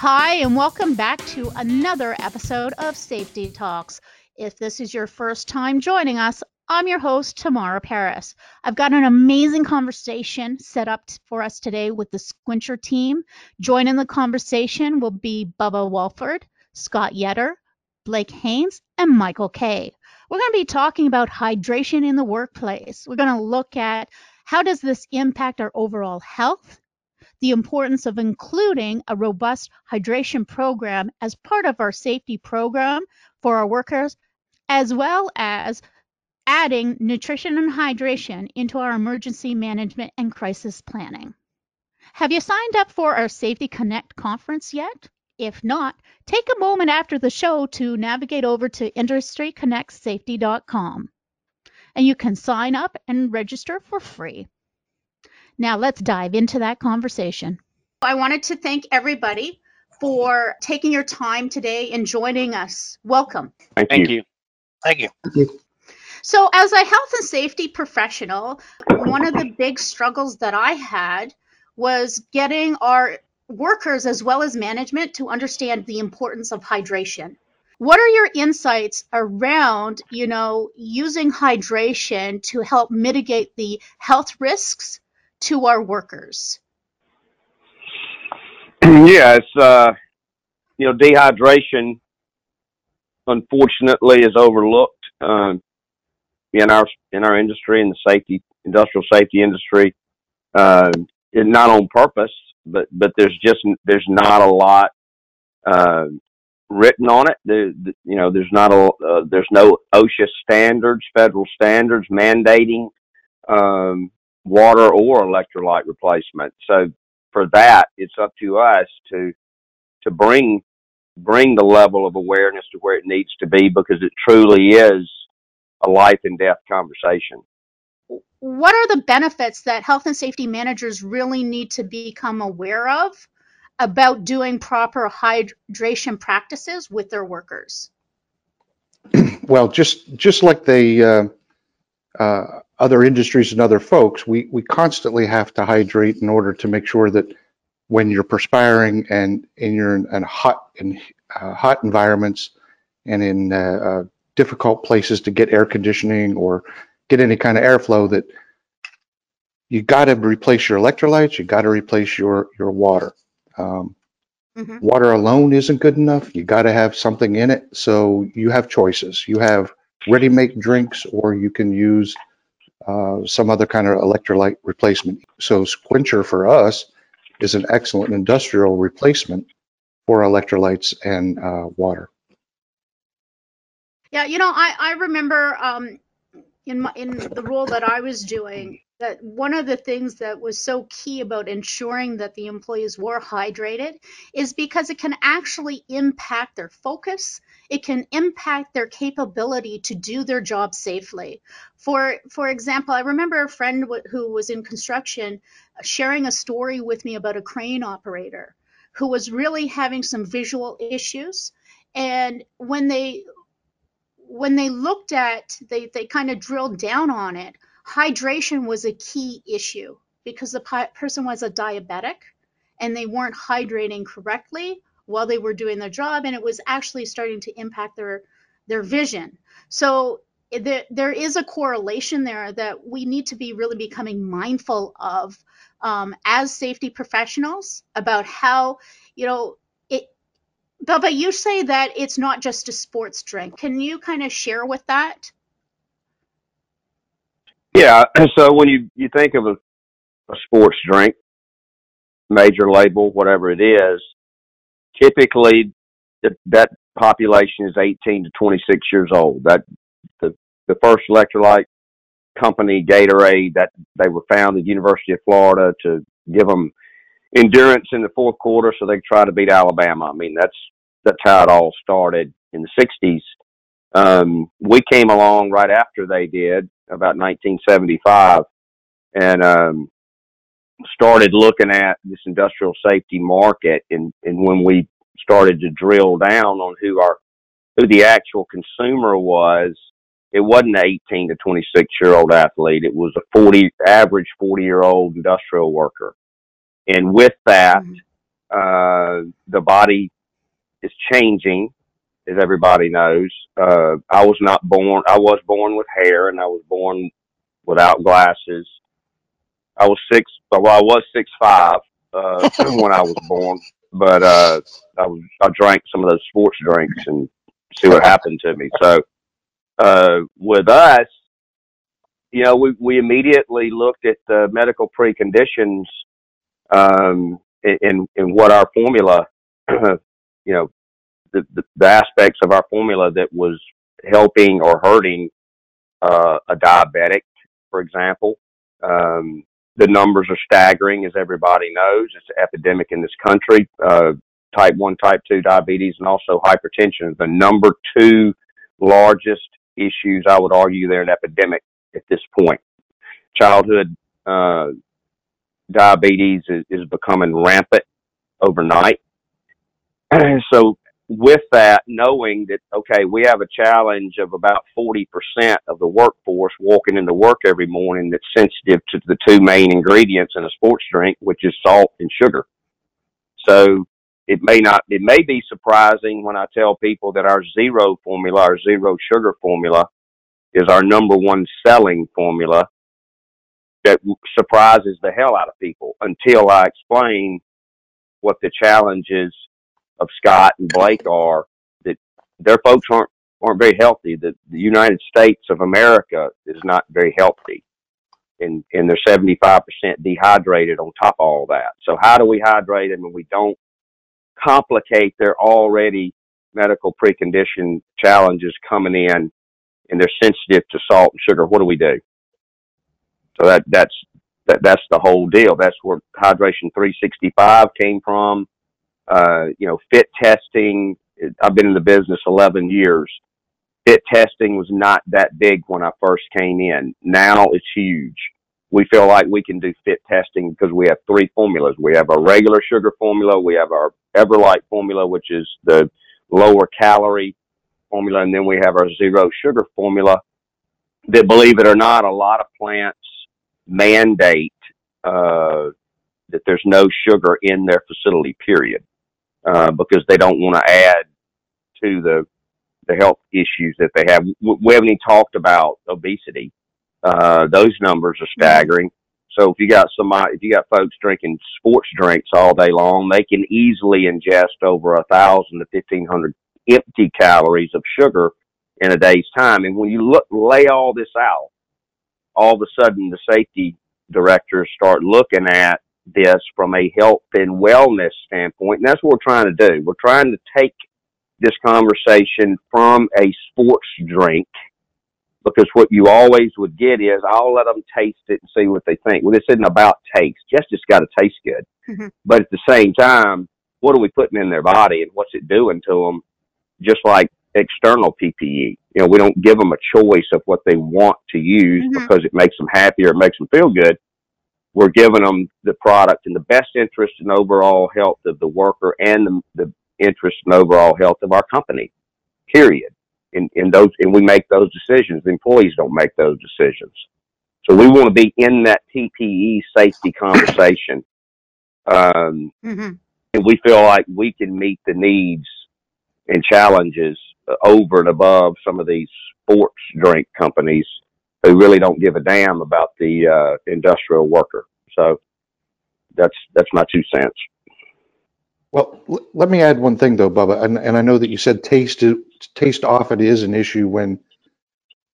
Hi, and welcome back to another episode of Safety Talks. If this is your first time joining us, I'm your host, Tamara Paris. I've got an amazing conversation set up for us today with the Squincher team. Joining the conversation will be Bubba Walford, Scott Yetter, Blake Haynes, and Michael Kay. We're going to be talking about hydration in the workplace. We're going to look at how does this impact our overall health, the importance of including a robust hydration program as part of our safety program for our workers, as well as adding nutrition and hydration into our emergency management and crisis planning. Have you signed up for our Safety Connect conference yet? If not, take a moment after the show to navigate over to industryconnectsafety.com and you can sign up and register for free. Now let's dive into that conversation. I wanted to thank everybody for taking your time today and joining us. Welcome. Thank, Thank you. you. Thank you. So, as a health and safety professional, one of the big struggles that I had was getting our workers as well as management to understand the importance of hydration. What are your insights around, you know, using hydration to help mitigate the health risks to our workers? yeah, uh, you know dehydration. Unfortunately, is overlooked um, in our in our industry in the safety industrial safety industry. Uh, not on purpose, but but there's just there's not a lot uh, written on it. You know, there's not a uh, there's no OSHA standards, federal standards mandating um, water or electrolyte replacement. So for that, it's up to us to to bring bring the level of awareness to where it needs to be because it truly is a life and death conversation. What are the benefits that health and safety managers really need to become aware of about doing proper hydration practices with their workers? Well, just just like the uh, uh, other industries and other folks, we we constantly have to hydrate in order to make sure that when you're perspiring and and you're in, in hot in uh, hot environments and in uh, uh, difficult places to get air conditioning or get any kind of airflow, that you got to replace your electrolytes, you got to replace your your water. Um, Mhm. Water alone isn't good enough. You got to have something in it. So you have choices. You have ready-made drinks, or you can use uh, some other kind of electrolyte replacement. So Squincher for us is an excellent industrial replacement for electrolytes and uh, water. Yeah, you know, I, I remember um, in my, in the role that I was doing that one of the things that was so key about ensuring that the employees were hydrated is because it can actually impact their focus. It can impact their capability to do their job safely. For for example, I remember a friend who was in construction uh, sharing a story with me about a crane operator who was really having some visual issues and when they when they looked at they they kind of drilled down on it hydration was a key issue because the person was a diabetic and they weren't hydrating correctly while they were doing their job and it was actually starting to impact their their vision so there, there is a correlation there that we need to be really becoming mindful of um, as safety professionals about how you know it Bubba, you say that it's not just a sports drink. Can you kind of share with that? Yeah. So when you you think of a, a sports drink, major label, whatever it is, typically th- that population is 18 to 26 years old. That the the first electrolyte company, Gatorade, that they were founded University of Florida to give them endurance in the fourth quarter, so they try to beat Alabama. I mean, that's that's how it all started in the 60s. Um, we came along right after they did, about 1975, and um, started looking at this industrial safety market. And, and when we started to drill down on who our who the actual consumer was, it wasn't an 18 to 26 year old athlete. It was a 40 average 40 year old industrial worker. And with that, Mhm. Uh, the body is changing, as everybody knows. Uh, I was not born. I was born with hair, and I was born without glasses. I was six. Well, I was six five uh, when I was born, but uh, I was I drank some of those sports drinks and see what happened to me. So uh, with us, you know, we we immediately looked at the medical preconditions um, in in what our formula, you know, the, the, the aspects of our formula that was helping or hurting uh, a diabetic, for example. Um, the numbers are staggering, as everybody knows. It's an epidemic in this country. Uh, type 1, type 2 diabetes, and also hypertension is the number two largest issues, I would argue, they're an epidemic at this point. Childhood uh, diabetes is, is becoming rampant overnight. And so with that, knowing that, okay, we have a challenge of about 40% of the workforce walking into work every morning that's sensitive to the two main ingredients in a sports drink, which is salt and sugar. So it may not, it may be surprising when I tell people that our zero formula, our zero sugar formula is our number one selling formula that surprises the hell out of people until I explain what the challenges of Scott and Blake are that their folks aren't aren't very healthy. That the United States of America is not very healthy, and and they're seventy five percent dehydrated on top of all that. So how do we hydrate them when we don't complicate their already medical precondition challenges coming in, and they're sensitive to salt and sugar? What do we do? So that that's that that's the whole deal. That's where Hydration 365 came from uh, you know, fit testing. I've been in the business 11 years. Fit testing was not that big when I first came in. Now it's huge. We feel like we can do fit testing because we have three formulas. We have our regular sugar formula. We have our Everlight formula, which is the lower calorie formula. And then we have our zero sugar formula that, believe it or not, a lot of plants mandate, uh, that there's no sugar in their facility, period. Uh, because they don't want to add to the the health issues that they have. We haven't even talked about obesity. Uh, those numbers are staggering. So if you got somebody, if you got folks drinking sports drinks all day long, they can easily ingest over a thousand to fifteen hundred empty calories of sugar in a day's time. And when you look, lay all this out, all of a sudden the safety directors start looking at this from a health and wellness standpoint. And that's what we're trying to do. We're trying to take this conversation from a sports drink because what you always would get is I'll let them taste it and see what they think. Well, this isn't about taste. Just it's got to taste good. Mm-hmm. But at the same time, what are we putting in their body and what's it doing to them? Just like external PPE. You know, we don't give them a choice of what they want to use mm-hmm. because it makes them happy or it makes them feel good we're giving them the product in the best interest and overall health of the worker and the, the interest and overall health of our company. Period. In, in those, and we make those decisions. The employees don't make those decisions. So we want to be in that PPE safety conversation. Um, mm-hmm. and we feel like we can meet the needs and challenges over and above some of these sports drink companies who really don't give a damn about the uh, industrial worker. So that's that's my two cents. Well, l- let me add one thing though, Bubba, and, and I know that you said taste taste often is an issue when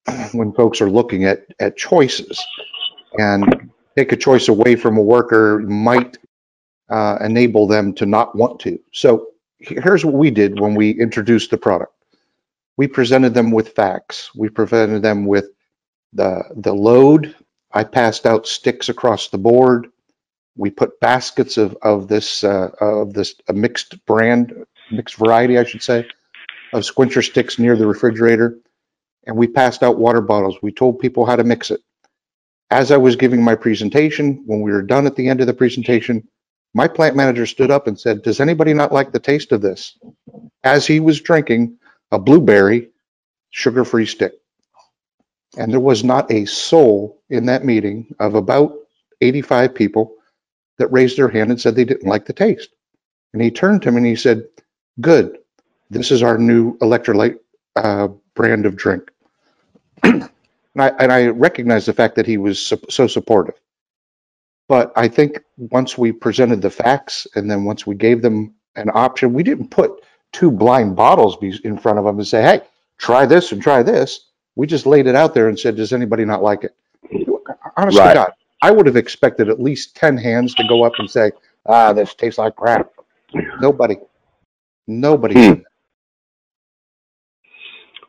when folks are looking at at choices, and take a choice away from a worker might uh, enable them to not want to. So here's what we did when we introduced the product. We presented them with facts. We presented them with the the load. I passed out sticks across the board. We put baskets of of this uh, of this a mixed brand, mixed variety, I should say, of squincher sticks near the refrigerator, and we passed out water bottles. We told people how to mix it. As I was giving my presentation, when we were done at the end of the presentation, my plant manager stood up and said, "Does anybody not like the taste of this?" As he was drinking a blueberry sugar-free stick. And there was not a soul in that meeting of about 85 people that raised their hand and said they didn't like the taste. And he turned to me and he said, Good. This is our new electrolyte uh, brand of drink. and, I, and I recognize the fact that he was so supportive. But I think once we presented the facts and then once we gave them an option, we didn't put two blind bottles in front of them and say, hey, try this and try this. We just laid it out there and said, does anybody not like it? Honestly, right. God, I would have expected at least 10 hands to go up and say, ah, this tastes like crap. Nobody. Nobody. Hmm.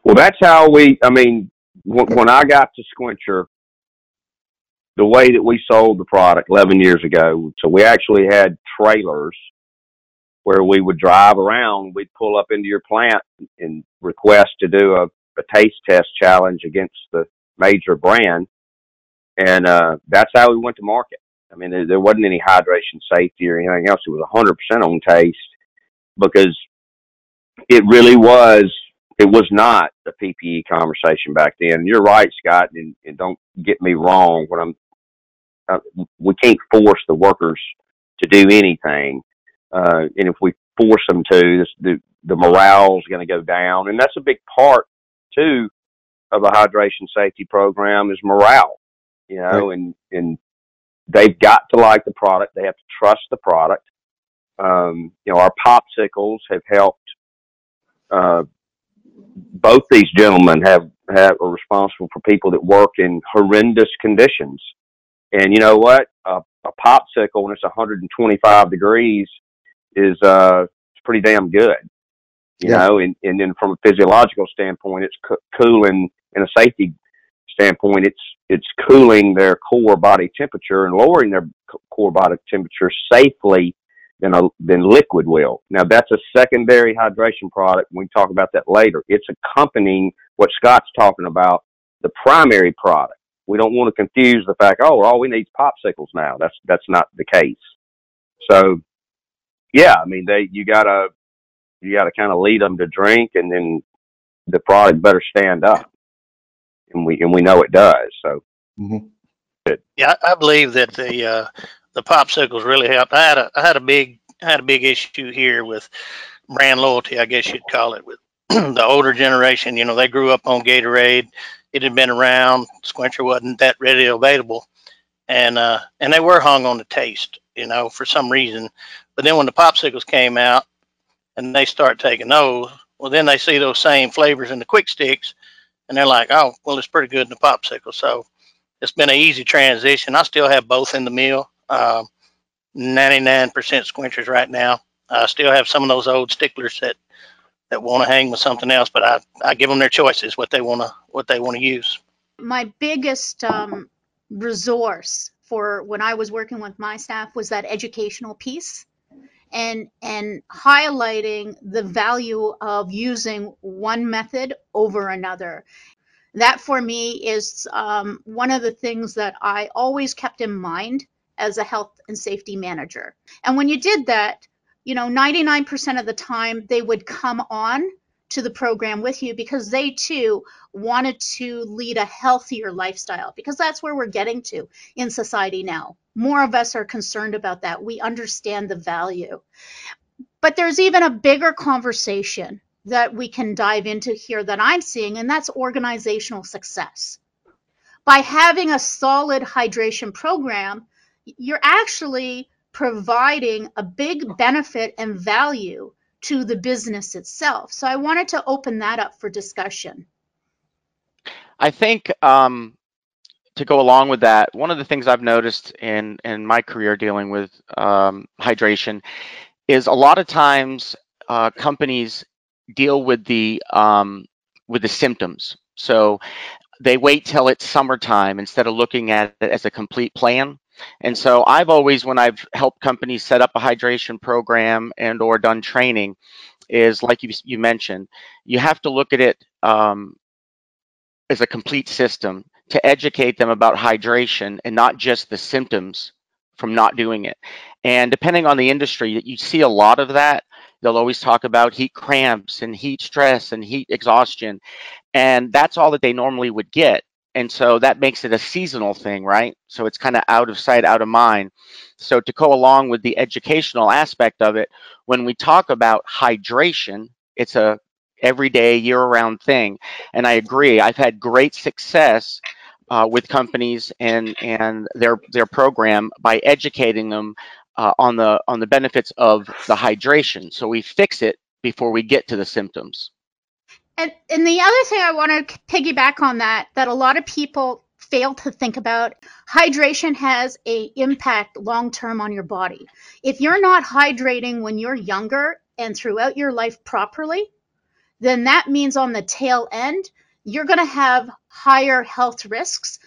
Well, that's how we, I mean, when I got to Squincher, the way that we sold the product 11 years ago, so we actually had trailers where we would drive around. We'd pull up into your plant and request to do a, a taste test challenge against the major brand. And uh, that's how we went to market. I mean, there, there wasn't any hydration safety or anything else. It was 100% on taste because it really was it was not a PPE conversation back then. You're right, Scott, and, and don't get me wrong. When I'm, uh, we can't force the workers to do anything, uh, and if we force them to, this, the the morale is going to go down, and that's a big part too of a hydration safety program is morale. You know, right. and and they've got to like the product. They have to trust the product. Um, you know, our popsicles have helped uh, both these gentlemen have have are responsible for people that work in horrendous conditions. And you know what? A, a popsicle when it's 125 degrees is uh it's pretty damn good. You yeah. know, and and then from a physiological standpoint, it's co- cooling. In a safety standpoint, it's it's cooling their core body temperature and lowering their core body temperature safely than a than liquid will. Now that's a secondary hydration product. We talk about that later. It's accompanying what Scott's talking about, the primary product. We don't want to confuse the fact, oh, all we need is popsicles now. That's that's not the case. So, yeah, I mean, they you gotta you gotta kind of lead them to drink, and then the product better stand up, and we and we know it does. So. Mm-hmm. Yeah, I believe that the uh, the popsicles really helped. I had a I had a big I had a big issue here with brand loyalty, I guess you'd call it, with the older generation. You know, they grew up on Gatorade. It had been around. Squincher wasn't that readily available, and uh, and they were hung on the taste. You know, for some reason. But then when the popsicles came out, and they start taking those, well, then they see those same flavors in the Qwik Stiks, and they're like, oh, well, it's pretty good in the popsicle. So it's been an easy transition. I still have both in the meal. Um, 99% squinchers right now. I still have some of those old sticklers that that want to hang with something else, but I, I give them their choices what they want to what they want to use. My biggest um, resource for when I was working with my staff was that educational piece and and highlighting the value of using one method over another that for me is um, one of the things that i always kept in mind as a health and safety manager. And when you did that, you know, 99% of the time they would come on to the program with you because they too wanted to lead a healthier lifestyle because that's where we're getting to in society now. More of us are concerned about that. We understand the value. But there's even a bigger conversation that we can dive into here that I'm seeing, and that's organizational success. By having a solid hydration program, you're actually providing a big benefit and value to the business itself. So I wanted to open that up for discussion. I think um, to go along with that, one of the things I've noticed in in my career dealing with um, hydration is a lot of times uh, companies deal with the um, with the symptoms. So they wait till it's summertime instead of looking at it as a complete plan. And so I've always, when I've helped companies set up a hydration program and or done training, is like you, you mentioned, you have to look at it um, as a complete system to educate them about hydration and not just the symptoms from not doing it. And depending on the industry, you see a lot of that. They'll always talk about heat cramps and heat stress and heat exhaustion. And that's all that they normally would get and so that makes it a seasonal thing, right? So it's kind of out of sight, out of mind. So to go along with the educational aspect of it, when we talk about hydration, it's a everyday, year-round thing. And I agree. I've had great success uh, with companies and and their their program by educating them uh, on the on the benefits of the hydration. So we fix it before we get to the symptoms. And and the other thing I want to piggyback on that that a lot of people fail to think about hydration has a impact long term on your body. If you're not hydrating when you're younger and throughout your life properly, then that means on the tail end you're going to have higher health risks.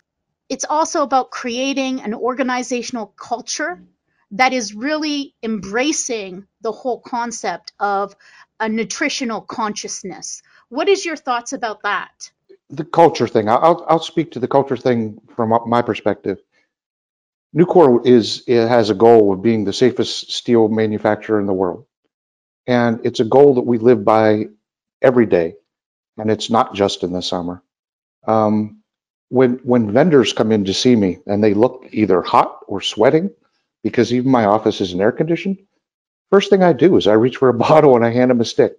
It's also about creating an organizational culture that is really embracing the whole concept of a nutritional consciousness. What is your thoughts about that? The culture thing. I'll I'll speak to the culture thing from my perspective. Nucor is it has a goal of being the safest steel manufacturer in the world, and it's a goal that we live by every day and it's not just in the summer. Um, when when vendors come in to see me and they look either hot or sweating, because even my office isn't air conditioned, first thing I do is I reach for a bottle and I hand them a stick.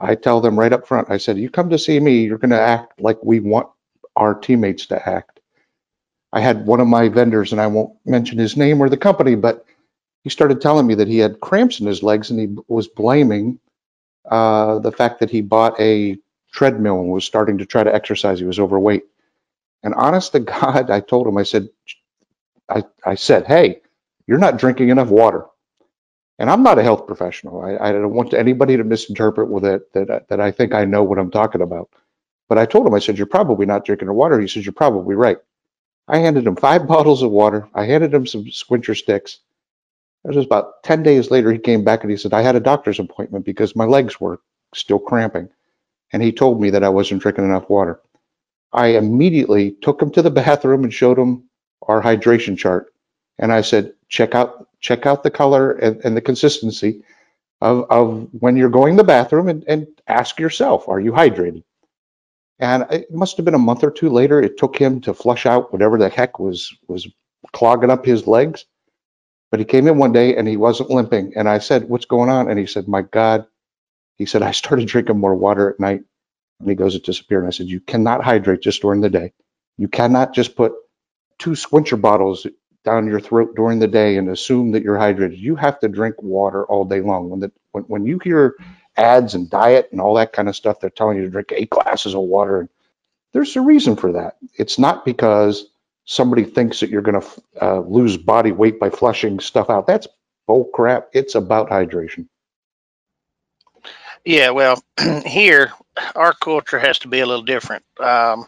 I tell them right up front, I said, you come to see me, you're going to act like we want our teammates to act. I had one of my vendors, and I won't mention his name or the company, but he started telling me that he had cramps in his legs and he was blaming uh, the fact that he bought a treadmill and was starting to try to exercise. He was overweight. And honest to God, I told him, I said, I, I said, hey, you're not drinking enough water. And I'm not a health professional. I, I don't want anybody to misinterpret with it that, that I think I know what I'm talking about. But I told him, I said, you're probably not drinking the water. He said, you're probably right. I handed him five bottles of water. I handed him some squincher sticks. It was about 10 days later, he came back and he said, I had a doctor's appointment because my legs were still cramping and he told me that I wasn't drinking enough water. I immediately took him to the bathroom and showed him our hydration chart. And I said, check out check out the color and, and the consistency of, of when you're going to the bathroom and, and ask yourself, are you hydrated? And it must have been a month or two later, it took him to flush out whatever the heck was was clogging up his legs. But he came in one day and he wasn't limping. And I said, What's going on? And he said, My God, he said, I started drinking more water at night. And he goes, it disappeared. And I said, you cannot hydrate just during the day. You cannot just put two squincher bottles down your throat during the day and assume that you're hydrated. You have to drink water all day long. When the when, when you hear ads and diet and all that kind of stuff, they're telling you to drink eight glasses of water. There's a reason for that. It's not because somebody thinks that you're going to uh, lose body weight by flushing stuff out. That's bull crap. It's about hydration. Yeah, well, here our culture has to be a little different. Um,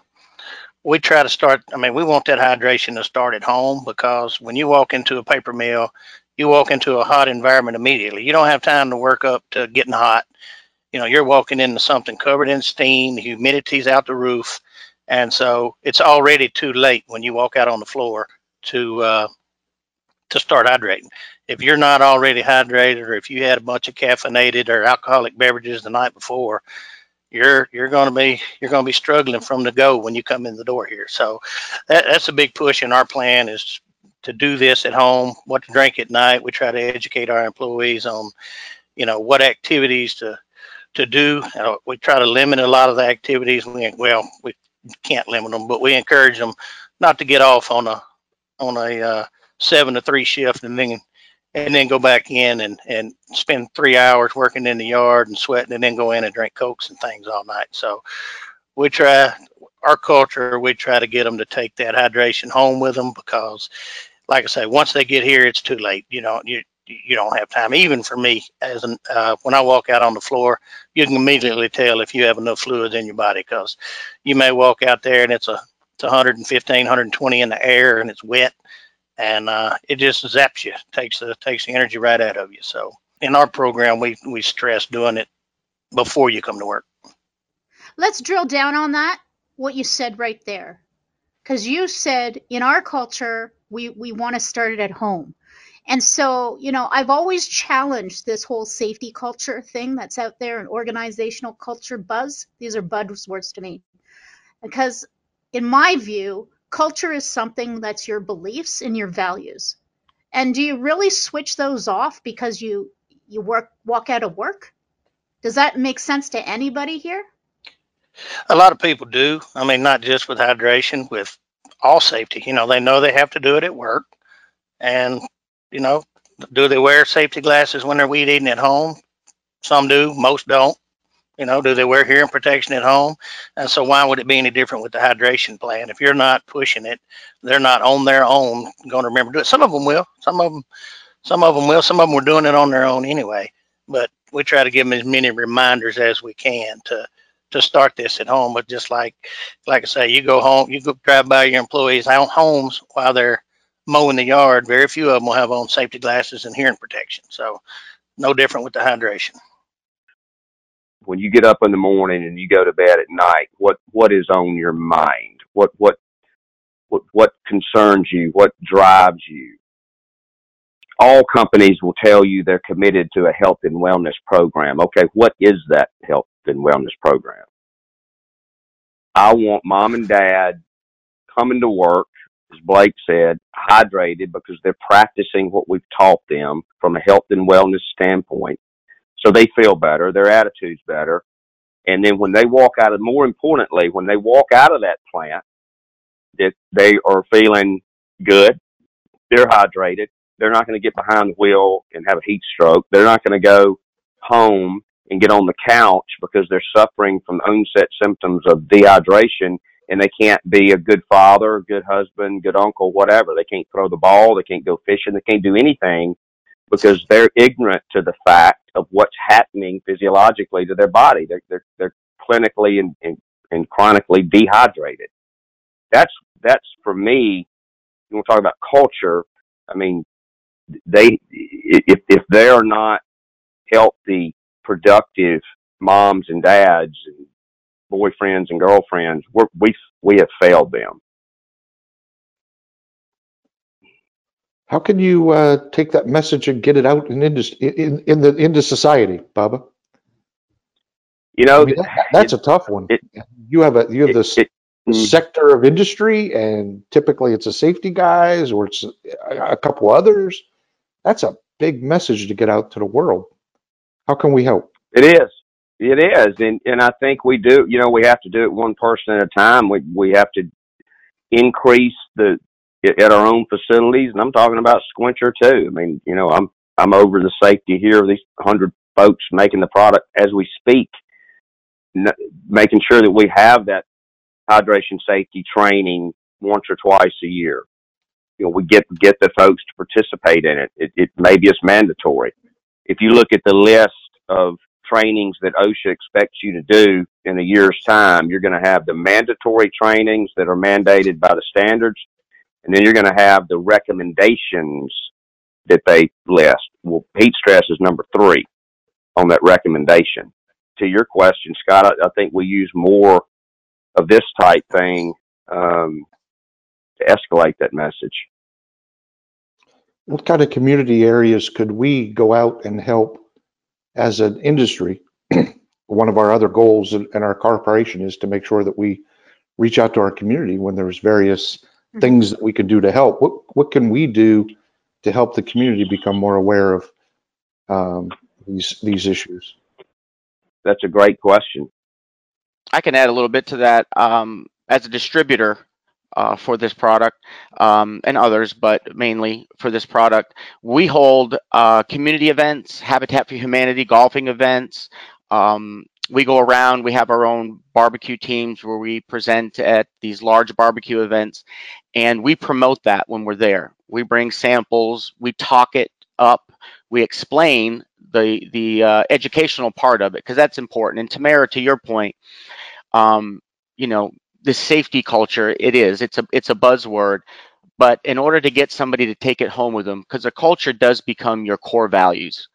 we try to start. I mean, we want that hydration to start at home because when you walk into a paper mill, you walk into a hot environment immediately. You don't have time to work up to getting hot. You know, you're walking into something covered in steam, the humidity's out the roof, and so it's already too late when you walk out on the floor to uh, to start hydrating if you're not already hydrated or if you had a bunch of caffeinated or alcoholic beverages the night before, you're you're going to be you're going to be struggling from the go when you come in the door here. So that, that's a big push in our plan is to do this at home, what to drink at night. We try to educate our employees on, you know, what activities to to do. Uh, we try to limit a lot of the activities. We well, we can't limit them, but we encourage them not to get off on a on a uh, seven to three shift and then and then go back in and, and spend three hours working in the yard and sweating and then go in and drink cokes and things all night. So we try our culture, we try to get them to take that hydration home with them because like I say, once they get here, it's too late. You know, you, you don't have time. Even for me, as an, uh, when I walk out on the floor, you can immediately tell if you have enough fluids in your body because you may walk out there and it's a it's 115, 120 in the air and it's wet and uh, it just zaps you, takes the takes the energy right out of you. So in our program, we we stress doing it before you come to work. Let's drill down on that. What you said right there, because you said in our culture we we want to start it at home. And so, you know, I've always challenged this whole safety culture thing that's out there and organizational culture buzz. These are buzzwords to me. Because in my view, culture is something that's your beliefs and your values. And do you really switch those off because you you work walk out of work? Does that make sense to anybody here? A lot of people do. I mean, not just with hydration, with all safety. You know, they know they have to do it at work. And, you know, do they wear safety glasses when they're weed eating at home? Some do, most don't. You know, do they wear hearing protection at home? And so why would it be any different with the hydration plan? If you're not pushing it, they're not on their own going to remember to do it. Some of them will. Some of them, some of them will. Some of them were doing it on their own anyway. But we try to give them as many reminders as we can to to start this at home. But just like like I say, you go home, you go drive by your employees' homes while they're mowing the yard. Very few of them will have on safety glasses and hearing protection. So no different with the hydration. When you get up in the morning and you go to bed at night, what what is on your mind? What what what what concerns you? What drives you? all companies will tell you they're committed to a health and wellness program. Okay, what is that health and wellness program? I want mom and dad coming to work, as Blake said, hydrated because they're practicing what we've taught them from a health and wellness standpoint. So they feel better, their attitude's better. And then when they walk out of, more importantly, when they walk out of that plant, that they are feeling good, they're hydrated, they're not going to get behind the wheel and have a heat stroke. They're not going to go home and get on the couch because they're suffering from onset symptoms of dehydration and they can't be a good father, good husband, good uncle, whatever. They can't throw the ball, they can't go fishing, they can't do anything because they're ignorant to the fact of what's happening physiologically to their body. They're they're, they're clinically and, and, and chronically dehydrated. That's that's for me. When we talk about culture, I mean, they if if they are not healthy, productive moms and dads and boyfriends and girlfriends, we're, we we have failed them. How can you uh, take that message and get it out in, indus- in, in the into society, Bubba? You know, I mean, that, that's it, a tough one. It, you have a you have this it, mm. sector of industry, and typically it's a safety guys or it's a, a couple others that's a big message to get out to the world. How can we help? It is. It is. And and I think we do, you know, we have to do it one person at a time. We we have to increase the at our own facilities and I'm talking about Squincher too. I mean, you know, I'm I'm over the safety here of these hundred folks making the product as we speak, making sure that we have that hydration safety training once or twice a year you know, we get get the folks to participate in it. It, it maybe it's mandatory. If you look at the list of trainings that OSHA expects you to do in a year's time, you're going to have the mandatory trainings that are mandated by the standards, and then you're going to have the recommendations that they list. Well, heat stress is number three on that recommendation. To your question, Scott, I, I think we use more of this type thing um, to escalate that message. What kind of community areas could we go out and help as an industry? One of our other goals in, in our corporation is to make sure that we reach out to our community when there's various. Things that we can do to help. What what can we do to help the community become more aware of um, these these issues? That's a great question. I can add a little bit to that. Um, as a distributor, uh, for this product um, and others, but mainly for this product. We hold uh, community events, Habitat for Humanity golfing events. Um, we go around, we have our own barbecue teams where we present at these large barbecue events, and we promote that when we're there. We bring samples, we talk it up, we explain the the uh, educational part of it because that's important. And Tamara, to your point, um, you know, the safety culture it is it's a it's a buzzword but in order to get somebody to take it home with them because the culture does become your core values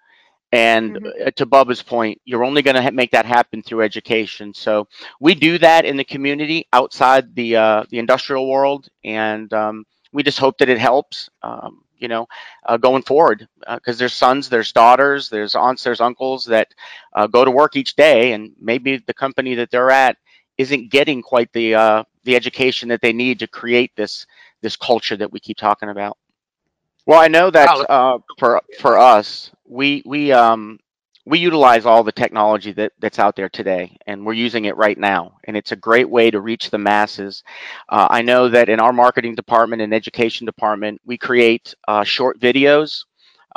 and mm-hmm. to Bubba's point, you're only going to make that happen through education. So we do that in the community outside the uh, the industrial world, and um, we just hope that it helps. Um, you know, uh, going forward, because uh, there's sons, there's daughters, there's aunts, there's uncles that uh, go to work each day, and maybe the company that they're at isn't getting quite the uh, the education that they need to create this this culture that we keep talking about. Well, I know that uh, for for us, we we um we utilize all the technology that that's out there today, and we're using it right now, and it's a great way to reach the masses. Uh, I know that in our marketing department and education department, we create uh, short videos.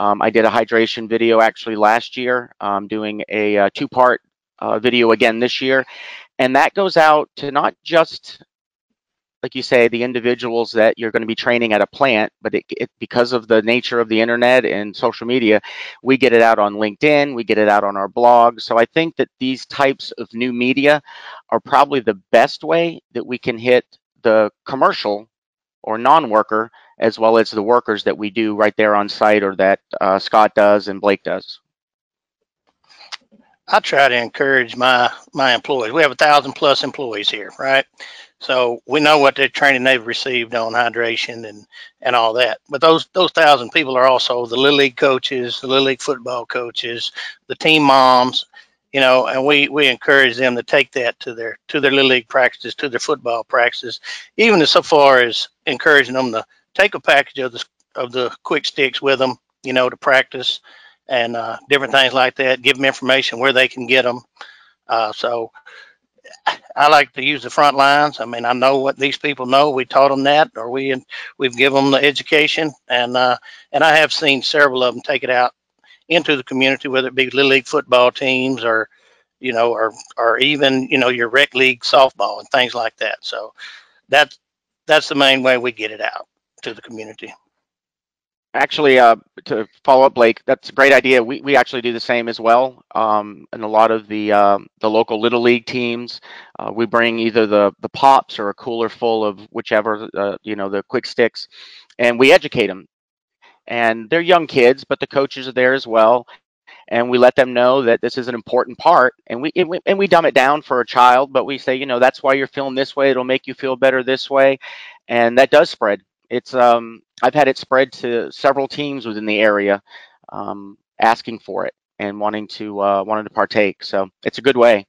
Um, I did a hydration video actually last year. I'm doing a, a uh, two-part uh, video again this year, and that goes out to not just like you say, the individuals that you're going to be training at a plant, but it, it, because of the nature of the internet and social media, we get it out on LinkedIn, we get it out on our blog. So I think that these types of new media are probably the best way that we can hit the commercial or non-worker as well as the workers that we do right there on site or that uh, Scott does and Blake does. I try to encourage my my employees. We have a thousand plus employees here, right? So we know what the training they've received on hydration and and all that. But those those thousand people are also the little league coaches, the little league football coaches, the team moms, you know, and we we encourage them to take that to their to their little league practices, to their football practices, even so far as encouraging them to take a package of the of the Qwik Stiks with them, you know, to practice and uh, different things like that. Give them information where they can get them. Uh, so I like to use the front lines. I mean, I know what these people know. We taught them that, or we we've given them the education, and uh, and I have seen several of them take it out into the community, whether it be little league football teams or you know, or or even you know your rec league softball and things like that. So that's that's the main way we get it out to the community. Actually, uh, to follow up, Blake, that's a great idea. We, we actually do the same as well. Um, and a lot of the uh, the local little league teams, uh, we bring either the the pops or a cooler full of whichever uh, you know the Qwik Stiks, and we educate them. And they're young kids, but the coaches are there as well, and we let them know that this is an important part. And we, and we and we dumb it down for a child, but we say, you know, that's why you're feeling this way. It'll make you feel better this way, and that does spread it's um, I've had it spread to several teams within the area um, asking for it and wanting to uh, wanting to partake. So it's a good way.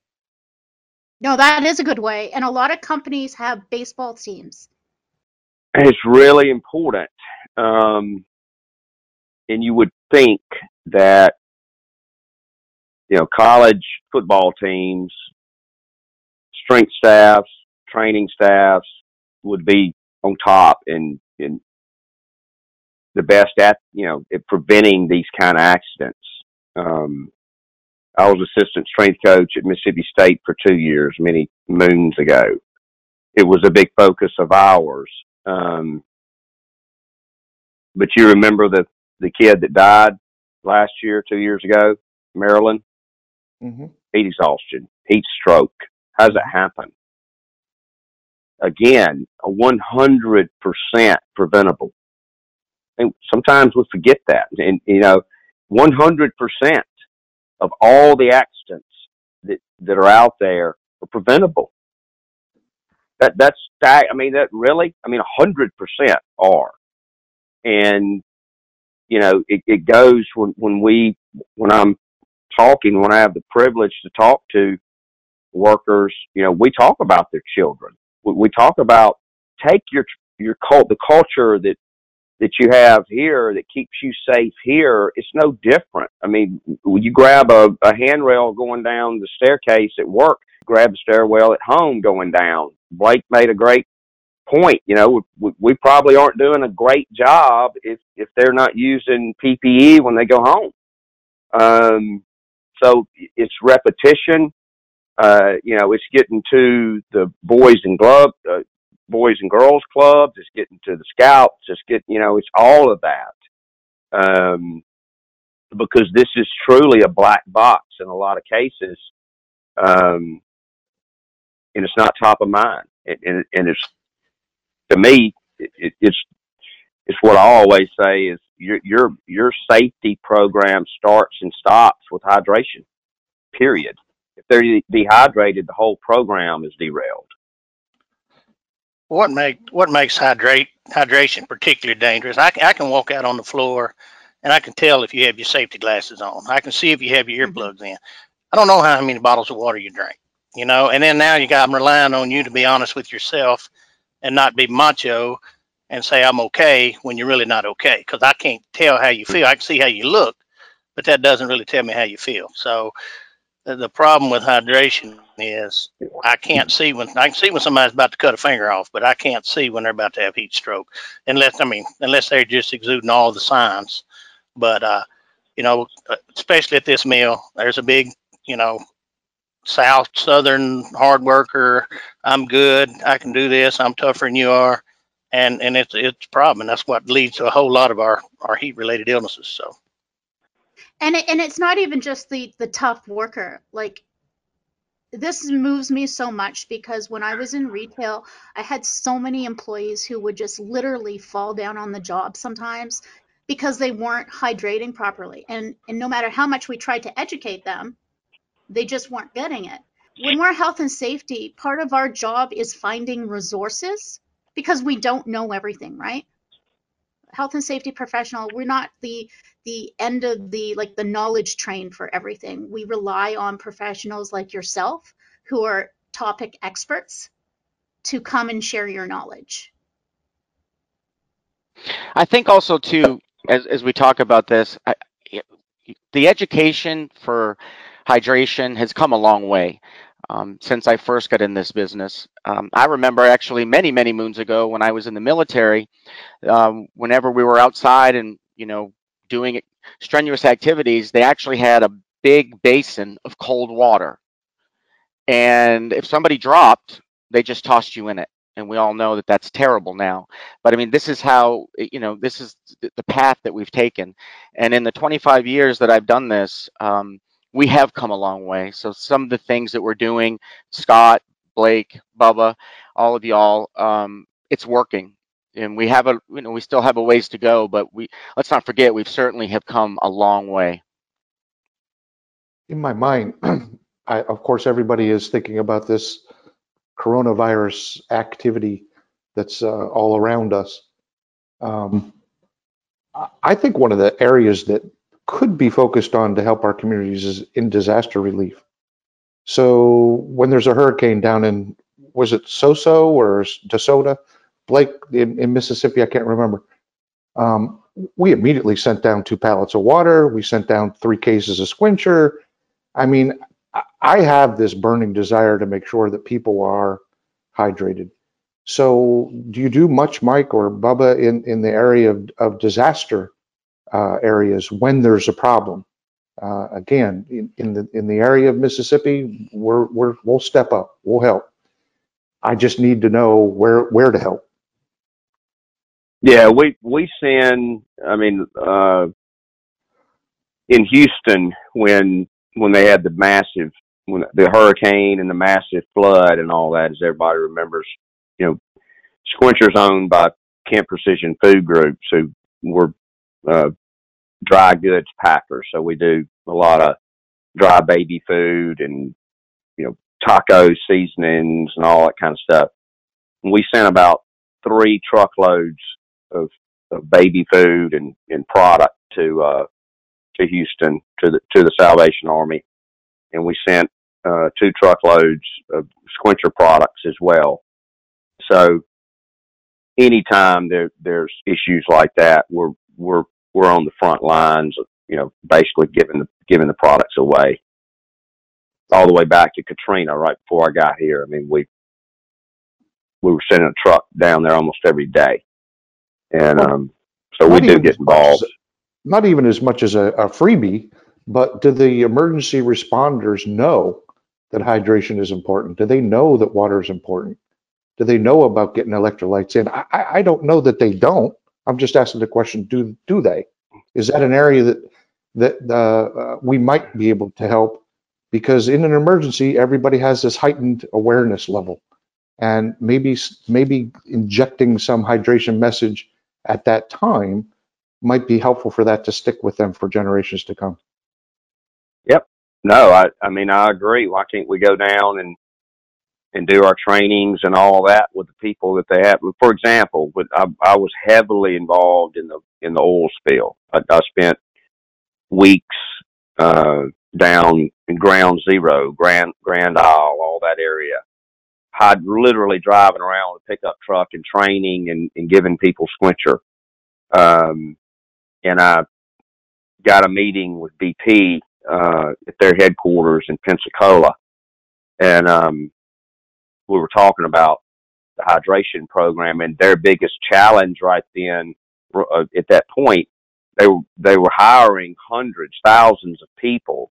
No, that is a good way, and a lot of companies have baseball teams. It's really important, um, and you would think that you know college football teams, strength staffs, training staffs would be on top and and the best at you know at preventing these kind of accidents. Um, I was assistant strength coach at Mississippi State for two years, many moons ago. It was a big focus of ours. Um, but you remember the the kid that died last year, two years ago, Maryland, mm-hmm. heat exhaustion, heat stroke. How does that happen? again, a 100% preventable. And sometimes we forget that. And, you know, 100% of all the accidents that, that are out there are preventable. That, that's, I mean, that really, I mean, a 100% are. And, you know, it, it goes when, when we, when I'm talking, when I have the privilege to talk to workers, you know, we talk about their children we talk about take your your cult the culture that that you have here that keeps you safe here it's no different. I mean you grab a, a handrail going down the staircase at work grab the stairwell at home going down. Blake made a great point you know we, we probably aren't doing a great job if if they're not using ppe when they go home. Um so it's repetition. Uh, you know, it's getting to the boys and glove, uh, boys and girls clubs. It's getting to the scouts. It's getting, you know, it's all of that. Um, because this is truly a black box in a lot of cases. Um, and it's not top of mind. And, and it's, to me, it, it's, it's what I always say is your, your, your safety program starts and stops with hydration, period if they're dehydrated, the whole program is derailed. What make what makes hydrate hydration particularly dangerous? I, I can walk out on the floor and I can tell if you have your safety glasses on. I can see if you have your mm-hmm. earplugs in. I don't know how many bottles of water you drink. you know. And then now you got I'm relying on you to be honest with yourself and not be macho and say I'm okay when you're really not okay because I can't tell how you feel. I can see how you look, but that doesn't really tell me how you feel. So the, the problem with hydration is I can't see when I can see when somebody's about to cut a finger off, but I can't see when they're about to have heat stroke unless I mean unless they're just exuding all the signs. But uh, you know, especially at this mill, there's a big you know south southern hard worker. I'm good. I can do this. I'm tougher than you are, and and it's it's a problem. And that's what leads to a whole lot of our our heat related illnesses. So. And it, and it's not even just the the tough worker. Like this moves me so much because when I was in retail, I had so many employees who would just literally fall down on the job sometimes because they weren't hydrating properly. And and no matter how much we tried to educate them, they just weren't getting it. When we're health and safety, part of our job is finding resources because we don't know everything, right? Health and safety professional we're not the the end of the like the knowledge train for everything. We rely on professionals like yourself who are topic experts to come and share your knowledge. I think also too as, as we talk about this I, the education for hydration has come a long way um, since I first got in this business. Um, I remember actually many, many moons ago when I was in the military, um, whenever we were outside and, you know, doing strenuous activities, they actually had a big basin of cold water. And if somebody dropped, they just tossed you in it. And we all know that that's terrible now. But I mean, this is how, you know, this is the path that we've taken. And in the 25 years that I've done this, um, we have come a long way. So some of the things that we're doing, Scott, Blake, Bubba, all of y'all, um, it's working. And we have a, you know, we still have a ways to go, but we let's not forget we've certainly have come a long way. In my mind, I, of course, everybody is thinking about this coronavirus activity that's uh, all around us. Um, I think one of the areas that could be focused on to help our communities in disaster relief. So when there's a hurricane down in, was it Soso or DeSoto? Blake in, in Mississippi, I can't remember. Um, we immediately sent down two pallets of water. We sent down three cases of squincher. I mean, I have this burning desire to make sure that people are hydrated. So, do you do much, Mike or Bubba, in, in the area of, of disaster uh, areas when there's a problem. Uh, again, in, in, the in the area of Mississippi, we're, we're we'll step up, we'll help. I just need to know where where to help. Yeah, we we send. I mean, uh, in Houston when when they had the massive when the hurricane and the massive flood and all that, as everybody remembers, you know, Squincher's owned by Kent Precision Food Group, who were uh, dry goods packers. So we do a lot of dry baby food and, you know, taco seasonings and all that kind of stuff. And we sent about three truckloads of, of baby food and, and product to, uh, to Houston to the, to the Salvation Army. And we sent, uh, two truckloads of Squincher products as well. So anytime there, there's issues like that, we're, we're we're on the front lines, of, you know, basically giving the giving the products away. All the way back to Katrina, right before I got here. I mean, we we were sending a truck down there almost every day, and um, so we do get involved. As, not even as much as a, a freebie, but do the emergency responders know that hydration is important? Do they know that water is important? Do they know about getting electrolytes in? I, I don't know that they don't. I'm just asking the question: Do do they? Is that an area that that uh, uh, we might be able to help? Because in an emergency, everybody has this heightened awareness level, and maybe maybe injecting some hydration message at that time might be helpful for that to stick with them for generations to come. Yep. No, I I mean I agree. Why can't we go down and and do our trainings and all that with the people that they have. For example, with, I, I was heavily involved in the in the oil spill. I, I spent weeks uh, down in Ground Zero, Grand Grand Isle, all that area. I'd literally driving around with a pickup truck and training and, and giving people squincher. Um, and I got a meeting with BP uh, at their headquarters in Pensacola, and um, we were talking about the hydration program and their biggest challenge right then uh, at that point they were they were hiring hundreds thousands of people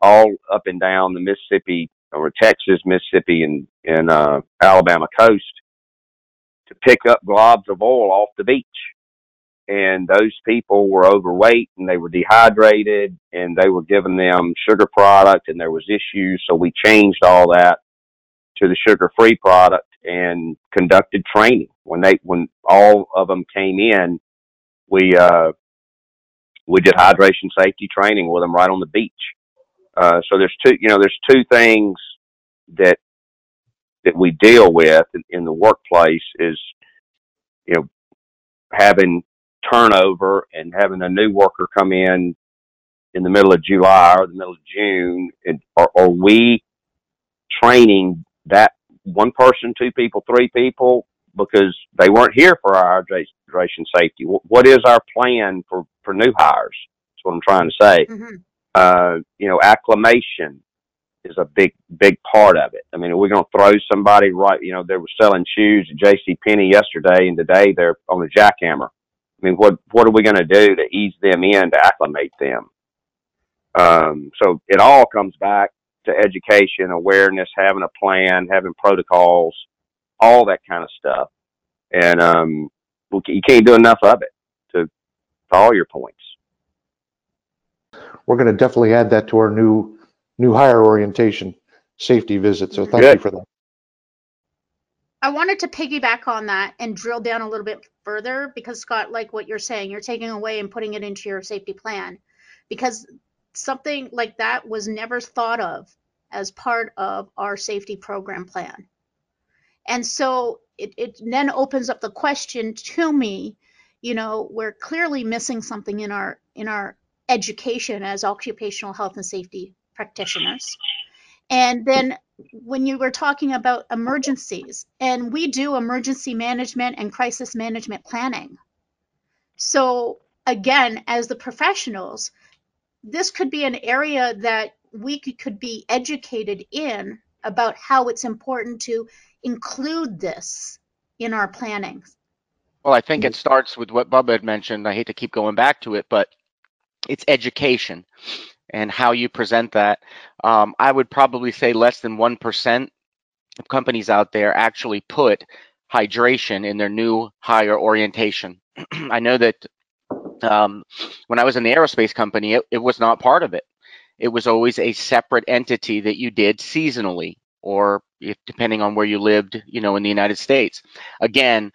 all up and down the Mississippi or Texas Mississippi and and uh, Alabama coast to pick up globs of oil off the beach. And those people were overweight and they were dehydrated and they were giving them sugar product and there was issues so we changed all that to the sugar free product and conducted training. When they when all of them came in we uh we did hydration safety training with them right on the beach. Uh so there's two you know there's two things that that we deal with in, in the workplace is you know having turnover and having a new worker come in in the middle of July or the middle of June, and are, are we training that one person, two people, three people because they weren't here for our hydration safety? What is our plan for for new hires? That's what I'm trying to say. Mm-hmm. Uh, you know, acclimation is a big big part of it. I mean, are we're going to throw somebody right. You know, they were selling shoes at J.C. Penney yesterday, and today they're on the jackhammer I mean, what what are we going to do to ease them in to acclimate them? Um, so it all comes back to education, awareness, having a plan, having protocols, all that kind of stuff, and um, you can't do enough of it to, to all your points. We're going to definitely add that to our new new hire orientation safety visit. So thank Good. you for that. I wanted to piggyback on that and drill down a little bit further because Scott, like what you're saying, you're taking away and putting it into your safety plan because something like that was never thought of as part of our safety program plan. And so it, it then opens up the question to me, you know, we're clearly missing something in our in our education as occupational health and safety practitioners. And then when you were talking about emergencies, and we do emergency management and crisis management planning. So, again, as the professionals, this could be an area that we could, could be educated in about how it's important to include this in our planning. Well, I think it starts with what Bubba had mentioned. I hate to keep going back to it, but it's education and how you present that. Um, I would probably say less than 1% of companies out there actually put hydration in their new hire orientation. I know that um, when I was in the aerospace company, it, it was not part of it. It was always a separate entity that you did seasonally or if, depending on where you lived, you know, in the United States. Again,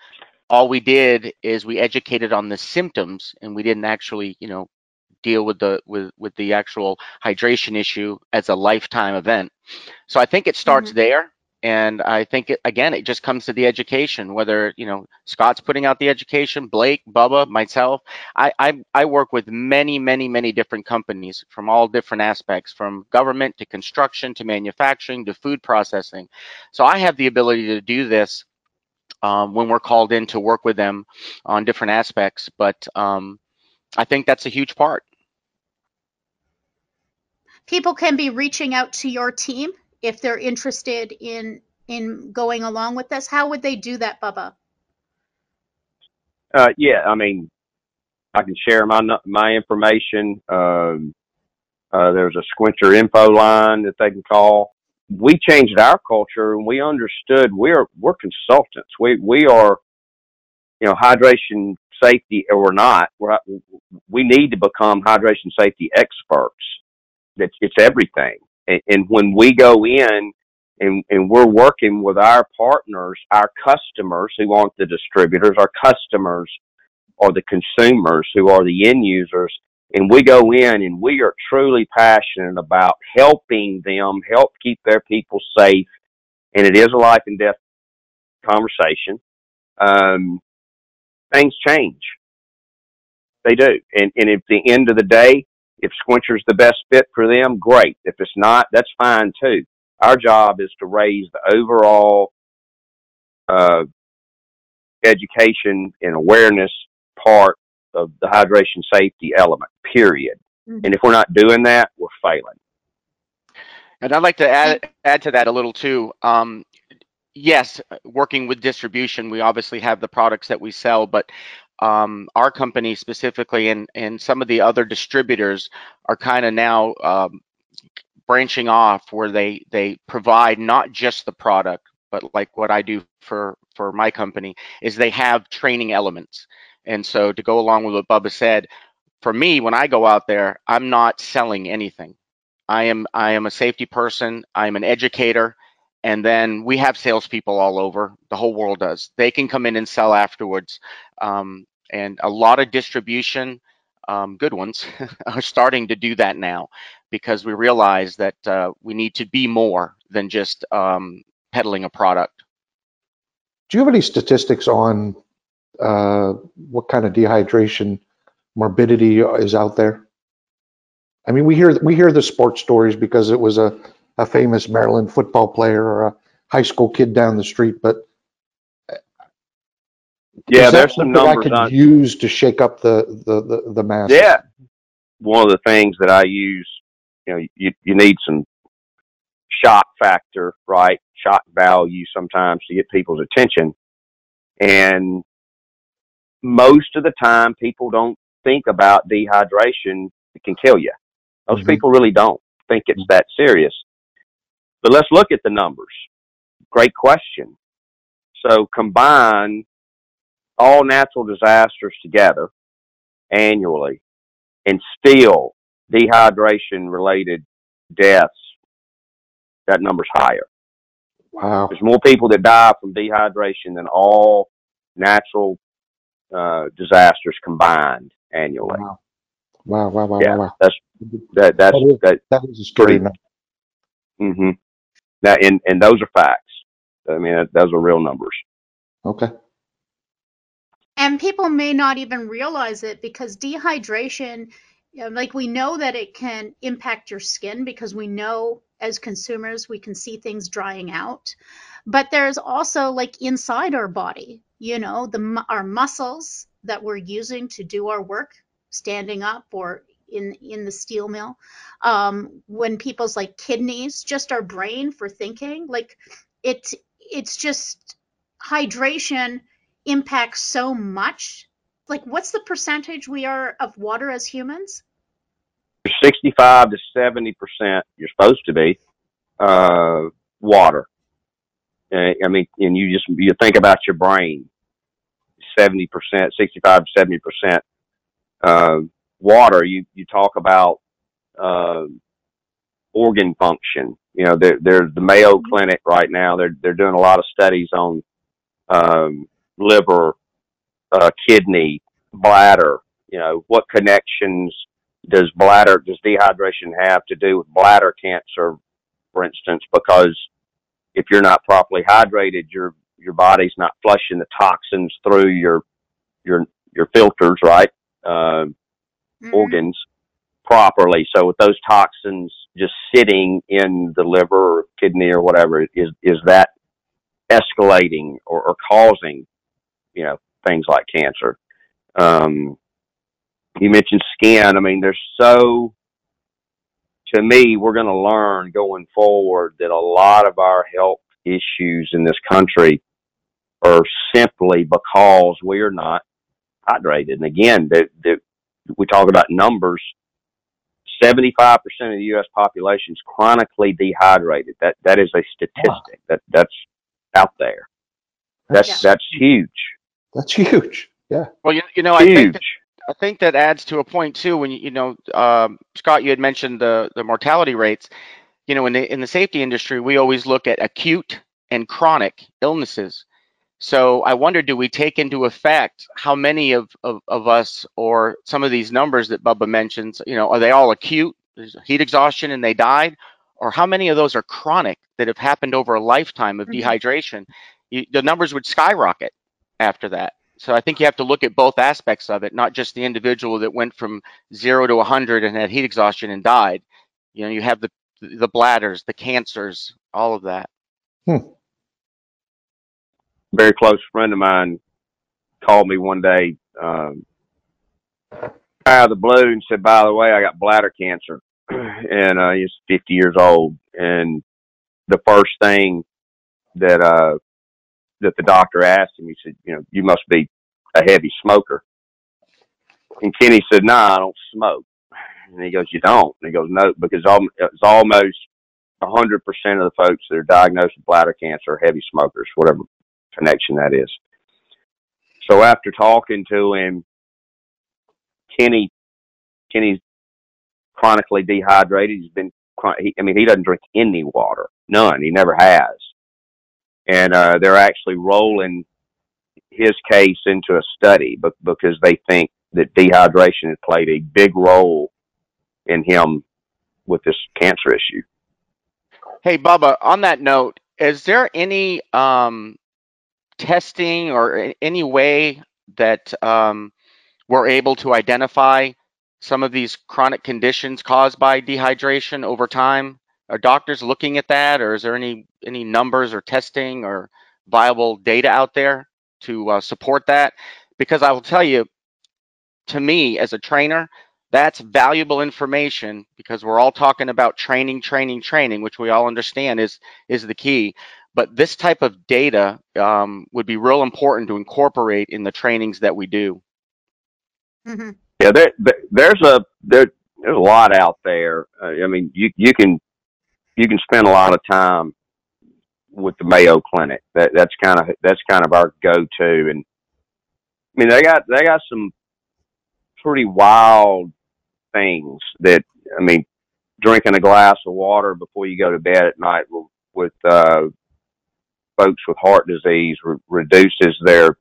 all we did is we educated on the symptoms and we didn't actually, you know, deal with the with with the actual hydration issue as a lifetime event. So I think it starts mm-hmm. there. And I think it, again, it just comes to the education. Whether you know Scott's putting out the education, Blake, Bubba, myself. I, I I work with many, many, many different companies from all different aspects, from government to construction to manufacturing to food processing. So I have the ability to do this um, when we're called in to work with them on different aspects. But um, I think that's a huge part people can be reaching out to your team if they're interested in in going along with this. How would they do that, Bubba? Uh, yeah, I mean, I can share my my information. Um, uh, there's a Squincher info line that they can call. We changed our culture and we understood we're we're consultants. We we are, you know, hydration safety or not. We're, we need to become hydration safety experts. It's, it's everything. And, and when we go in and, and we're working with our partners, our customers who aren't the distributors, our customers are the consumers who are the end users. And we go in and we are truly passionate about helping them help keep their people safe. And it is a life and death conversation. Um, things change. They do. And, and at the end of the day, if Squincher's the best fit for them, great. If it's not, that's fine too. our job is to raise the overall uh, education and awareness part of the hydration safety element, period. Mhm. And if we're not doing that, we're failing. And I'd like to add add to that a little too. Um, yes, working with distribution, we obviously have the products that we sell, but um, our company specifically and and some of the other distributors are kind of now um, branching off where they they provide not just the product, but like what I do for for my company is they have training elements. And so to go along with what Bubba said, for me, when I go out there, I'm not selling anything. I am I am a safety person. I'm an educator, and then we have salespeople all over. The whole world does. They can come in and sell afterwards, um, and a lot of distribution, um, good ones, are starting to do that now because we realize that uh, we need to be more than just um, peddling a product. Do you have any statistics on uh, what kind of dehydration morbidity is out there? I mean, we hear we hear the sports stories because it was a, a famous Maryland football player or a high school kid down the street, but Yeah, there's some something I could on. use to shake up the the the, the mass. Yeah, one of the things that I use, you know, you you need some shock factor, right? Shock value sometimes to get people's attention, and most of the time people don't think about dehydration. It can kill you. Most Mhm. people really don't think it's that serious. But let's look at the numbers. Great question. So combine all natural disasters together annually and still dehydration related deaths, that number's higher. Wow. There's more people that die from dehydration than all natural uh, disasters combined annually. Wow. Wow. Wow. Wow. Yeah. Wow. wow. That's that that's That is- that That is a scary Pretty- number. hmm Now, and and those are facts. I mean, those are real numbers. Okay. And people may not even realize it because dehydration, like we know that it can impact your skin because we know as consumers we can see things drying out. But there's also like inside our body, you know, the our muscles that we're using to do our work, standing up or in in the steel mill. Um, when people's like kidneys, just our brain for thinking, like it it's just hydration impacts so much. Like, what's the percentage we are of water as humans? 65 to 70 percent. You're supposed to be uh, water. Uh, I mean, and you just you think about your brain. 70 percent, 65 to 70 percent uh, water. You you talk about uh, organ function. You know, there there's the Mayo Clinic right now. They're they're doing a lot of studies on um, liver, uh, kidney, bladder. You know, what connections does bladder does dehydration have to do with bladder cancer, for instance? Because if you're not properly hydrated, your your body's not flushing the toxins through your your your filters, right? Uh, Mhm. organs properly. So with those toxins just sitting in the liver or kidney or whatever, is is that escalating or, or causing, you know, things like cancer? Um, you mentioned skin. I mean, there's so. To me, we're going to learn going forward that a lot of our health issues in this country are simply because we are not hydrated. And again, the, the, we talk about numbers. 75% of the U.S. population is chronically dehydrated. That that is a statistic. That that's out there. That's Yeah. that's huge. That's huge. Yeah. Well, you, you know, I think that, I think that adds to a point too. When you, you know, um, Scott, you had mentioned the the mortality rates. You know, in the in the safety industry, we always look at acute and chronic illnesses. So I wonder, do we take into effect how many of, of, of us or some of these numbers that Bubba mentions, you know, are they all acute, there's heat exhaustion and they died? Or how many of those are chronic that have happened over a lifetime of Mhm. dehydration? You, the numbers would skyrocket after that. So I think you have to look at both aspects of it, not just the individual that went from zero to 100 and had heat exhaustion and died. You know, you have the, the bladders, the cancers, all of that. Very close friend of mine called me one day um, out of the blue and said, "By the way, I got bladder cancer," and uh, he's 50 years old. And the first thing that uh, that the doctor asked him, he said, "You know, you must be a heavy smoker." And Kenny said, "Nah, I don't smoke." And he goes, "You don't?" And he goes, "No, because it's almost a hundred percent of the folks that are diagnosed with bladder cancer are heavy smokers, whatever connection that is." So after talking to him, Kenny, Kenny's chronically dehydrated. He's been, I mean, he doesn't drink any water, none. He never has. And uh, they're actually rolling his case into a study be- because they think that dehydration has played a big role in him with this cancer issue. Hey, Bubba, on that note, is there any um, testing or any way that um, we're able to identify some of these chronic conditions caused by dehydration over time? Are doctors looking at that, or is there any any numbers or testing or viable data out there to uh, support that? Because I will tell you, to me as a trainer, that's valuable information because we're all talking about training, training, training, which we all understand is is the key. But this type of data um, would be real important to incorporate in the trainings that we do. hmm Yeah, there, there there's a there there's a lot out there. Uh, I mean, you you can you can spend a lot of time with the Mayo Clinic. That that's kind of that's kind of our go-to. And I mean, they got they got some pretty wild things that I mean, drinking a glass of water before you go to bed at night with, uh, folks with heart disease re- reduces their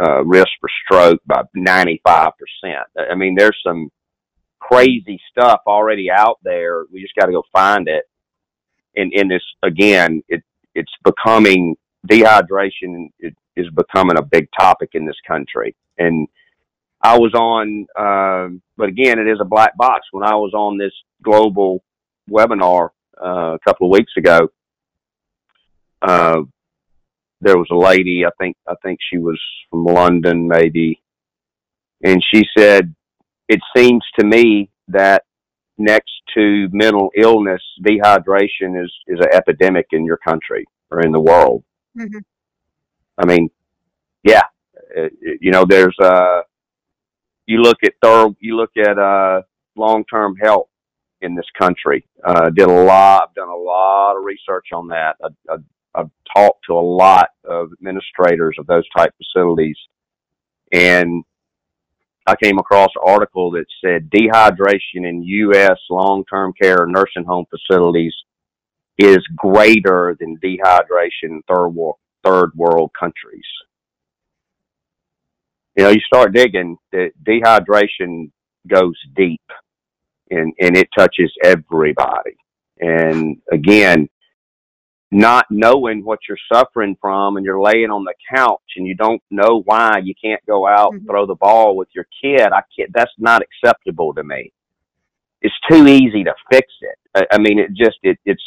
uh, risk for stroke by 95%. I mean, there's some crazy stuff already out there. We just got to go find it. And in this, again, it, it's becoming dehydration it is becoming a big topic in this country. And I was on, um, but again, it is a black box. When I was on this global webinar uh, a couple of weeks ago, uh, there was a lady. I think I think she was from London, maybe, and she said, "It seems to me that next to mental illness, dehydration is is an epidemic in your country or in the world." hmm I mean, yeah, uh, you know, there's uh, you look at thorough, you look at uh, long term health in this country. Uh, did a lot, I've done a lot of research on that. I, I, I've talked to a lot of administrators of those type facilities, and I came across an article that said dehydration in U.S. long term care nursing home facilities is greater than dehydration in third world third world countries. You know, you start digging, the dehydration goes deep and, and it touches everybody. And again, not knowing what you're suffering from and you're laying on the couch and you don't know why you can't go out and Mhm. throw the ball with your kid, I can't, that's not acceptable to me. It's too easy to fix it. I, I mean, it just, it, it's,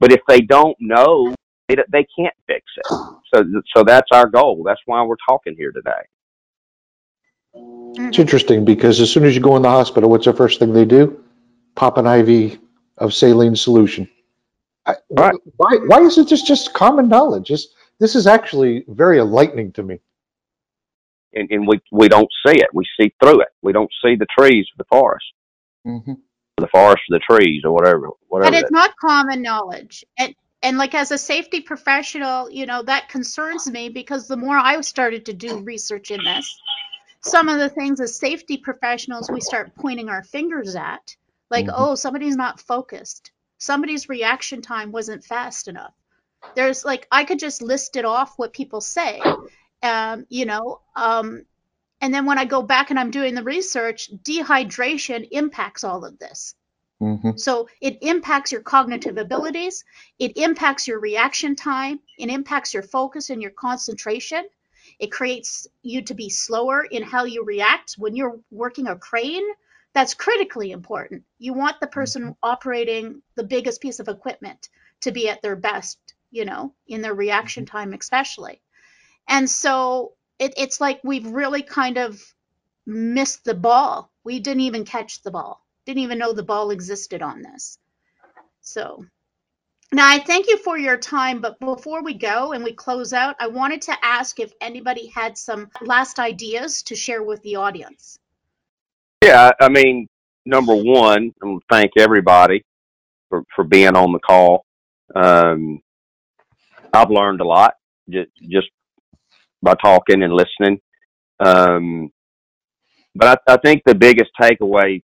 but if they don't know, they, they can't fix it. So, so that's our goal. That's why we're talking here today. It's interesting because as soon as you go in the hospital, what's the first thing they do? Pop an IV of saline solution. I, Right. Why, why isn't this just common knowledge? This, this is actually very enlightening to me. And, and we, we don't see it. We see through it. We don't see the trees for the forest, Mhm. the forest for the trees or whatever, whatever. And it's that- not common knowledge. And and like as a safety professional, you know, that concerns me because the more I started to do research in this, some of the things as safety professionals we start pointing our fingers at, like, Mhm. oh, somebody's not focused. Somebody's reaction time wasn't fast enough. There's like I could just list it off what people say. Um, you know, um, and then when I go back and I'm doing the research, dehydration impacts all of this. Mhm. So it impacts your cognitive abilities, it impacts your reaction time, it impacts your focus and your concentration. It creates you to be slower in how you react when you're working a crane. That's critically important. You want the person mm-hmm. operating the biggest piece of equipment to be at their best, you know, in their reaction mm-hmm. time, especially. And so it, it's like we've really kind of missed the ball. We didn't even catch the ball, didn't even know the ball existed on this. So now I thank you for your time, but before we go and we close out, I wanted to ask if anybody had some last ideas to share with the audience. Yeah, I mean, number one, I'm gonna thank everybody for for being on the call. Um, I've learned a lot just just by talking and listening. Um, but I, I think the biggest takeaway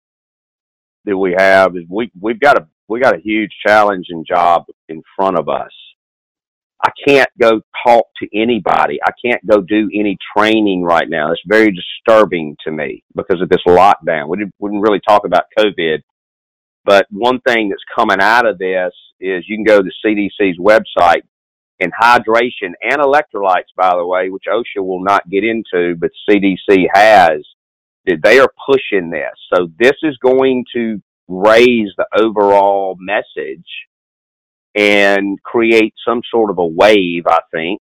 that we have is we we've got a we got a huge challenge and job in front of us. I can't go talk to anybody. I can't go do any training right now. It's very disturbing to me because of this lockdown. We didn't, really talk about COVID, but one thing that's coming out of this is you can go to CDC's website and hydration and electrolytes, by the way, which OSHA will not get into, but CDC has, that they are pushing this. So this is going to raise the overall message and create some sort of a wave, I think,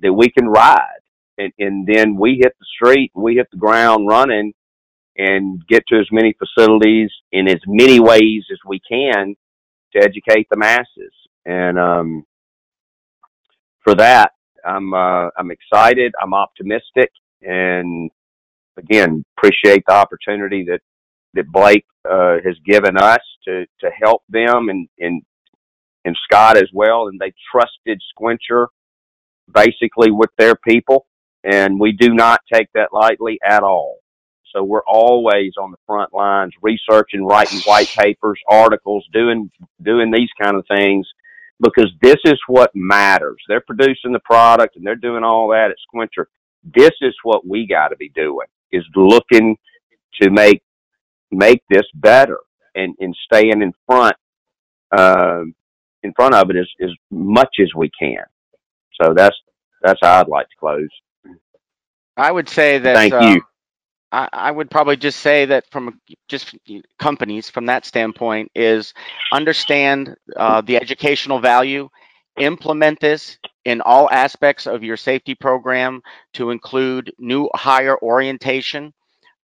that we can ride. And, and then we hit the street, we hit the ground running and get to as many facilities in as many ways as we can to educate the masses. And, um, for that, I'm, uh, I'm excited. I'm optimistic and again, appreciate the opportunity that, that Blake, uh, has given us to, to help them and, and and Scott as well, and they trusted Squincher basically with their people, and we do not take that lightly at all. So we're always on the front lines, researching, writing white papers, articles, doing doing these kind of things, because this is what matters. They're producing the product and they're doing all that at Squincher. This is what we got to be doing: is looking to make make this better and and staying in front um, in front of it as, as much as we can. So that's that's how I'd like to close. I would say that. Thank um, you. I, I would probably just say that from just companies from that standpoint is understand uh, the educational value, implement this in all aspects of your safety program to include new hire orientation.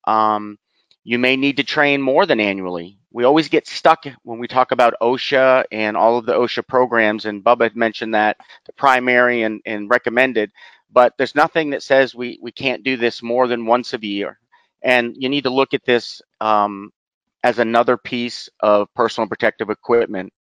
Um, you may need to train more than annually. We always get stuck when we talk about OSHA and all of the OSHA programs, and Bubba had mentioned that the primary and, and recommended, but there's nothing that says we, we can't do this more than once a year. And you need to look at this um, as another piece of personal protective equipment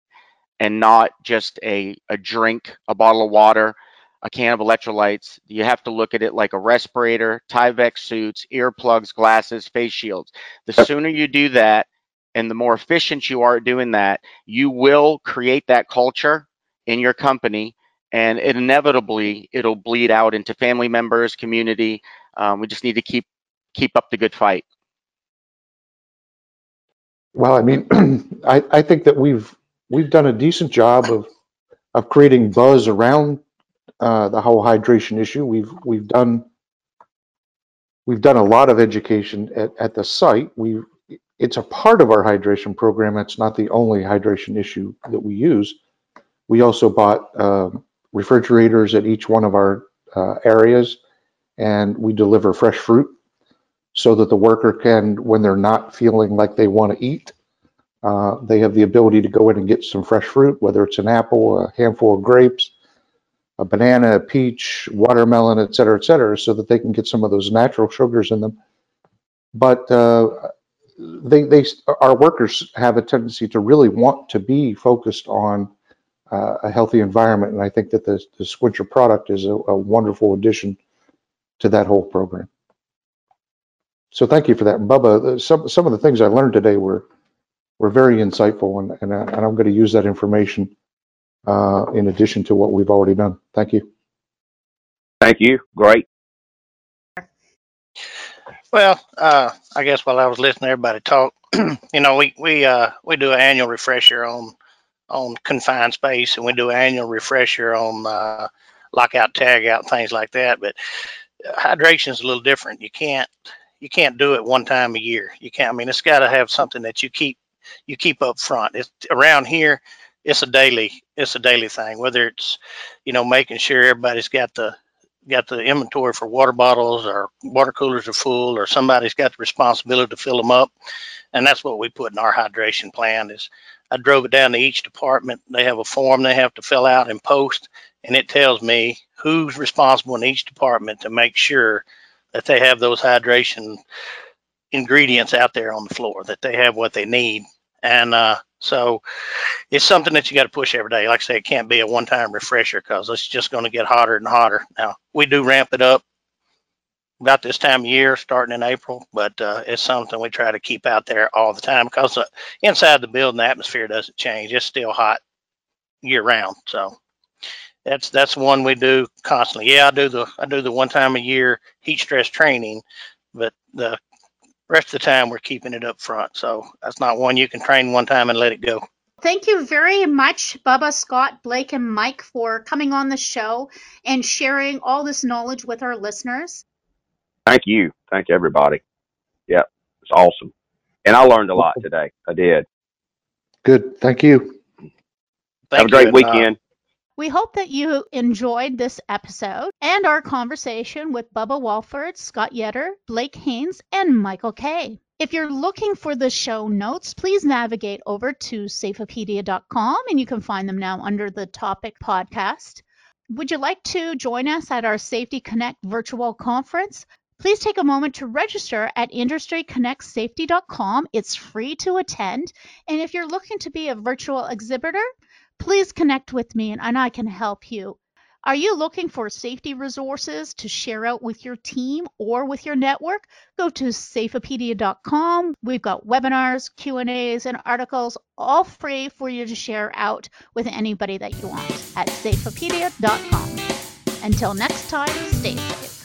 and not just a, a drink, a bottle of water, a can of electrolytes. You have to look at it like a respirator, Tyvek suits, earplugs, glasses, face shields. The sooner you do that and the more efficient you are at doing that, you will create that culture in your company and it inevitably it'll bleed out into family members, community. Um, we just need to keep keep up the good fight. Well, I mean, I, I think that we've we've done a decent job of of creating buzz around uh, the whole hydration issue. We've we've done we've done a lot of education at, at the site. We it's a part of our hydration program. It's not the only hydration issue that we use. We also bought uh, refrigerators at each one of our uh, areas, and we deliver fresh fruit so that the worker can, when they're not feeling like they want to eat, uh, they have the ability to go in and get some fresh fruit, whether it's an apple, a handful of grapes, a banana, a peach, watermelon, et cetera, et cetera, so that they can get some of those natural sugars in them. But uh, they, they, our workers have a tendency to really want to be focused on uh, a healthy environment, and I think that the, the Squincher product is a, a wonderful addition to that whole program. So thank you for that. And Bubba, some, some of the things I learned today were, were very insightful, and, and, I, and I'm going to use that information uh, in addition to what we've already done. Thank you. Thank you. Great. Well, uh, I guess while I was listening to everybody talk, you know, we we uh, we do an annual refresher on on confined space, and we do an annual refresher on uh, lockout, tagout, things like that. But hydration is a little different. You can't you can't do it one time a year. You can't. I mean, it's got to have something that you keep you keep up front. It's around here. It's a daily. It's a daily thing. Whether it's you know making sure everybody's got the got the inventory for water bottles or water coolers are full or somebody's got the responsibility to fill them up. And that's what we put in our hydration plan is i drove it down to each department. They have a form they have to fill out and post and it tells me who's responsible in each department to make sure that they have those hydration ingredients out there on the floor that they have what they need. And uh, so it's something that you got to push every day. Like I say, it can't be a one time refresher because it's just going to get hotter and hotter. Now, we do ramp it up about this time of year, starting in April, but uh, it's something we try to keep out there all the time because uh, inside the building, the atmosphere doesn't change. It's still hot year round. So that's that's one we do constantly. Yeah, I do the I do the one time a year heat stress training, but the rest of the time we're keeping it up front. So that's not one you can train one time and let it go. Thank you very much, Bubba, Scott, Blake, and Mike, for coming on the show and sharing all this knowledge with our listeners. Thank you. Thank you, everybody. Yeah, it's awesome. And I learned a lot today. I did. Good. Thank you. Thank Have a great you. Uh, weekend. We hope that you enjoyed this episode and our conversation with Bubba Walford, Scott Yetter, Blake Haynes, and Michael Kay. If you're looking for the show notes, please navigate over to safeopedia.com and you can find them now under the topic podcast. Would you like to join us at our Safety Connect virtual conference? Please take a moment to register at industryconnectsafety.com. It's free to attend. And if you're looking to be a virtual exhibitor, please connect with me and, and I can help you. Are you looking for safety resources to share out with your team or with your network? Go to safeopedia.com. We've got webinars, Q&As, and articles all free for you to share out with anybody that you want at safeopedia.com. Until next time, stay safe.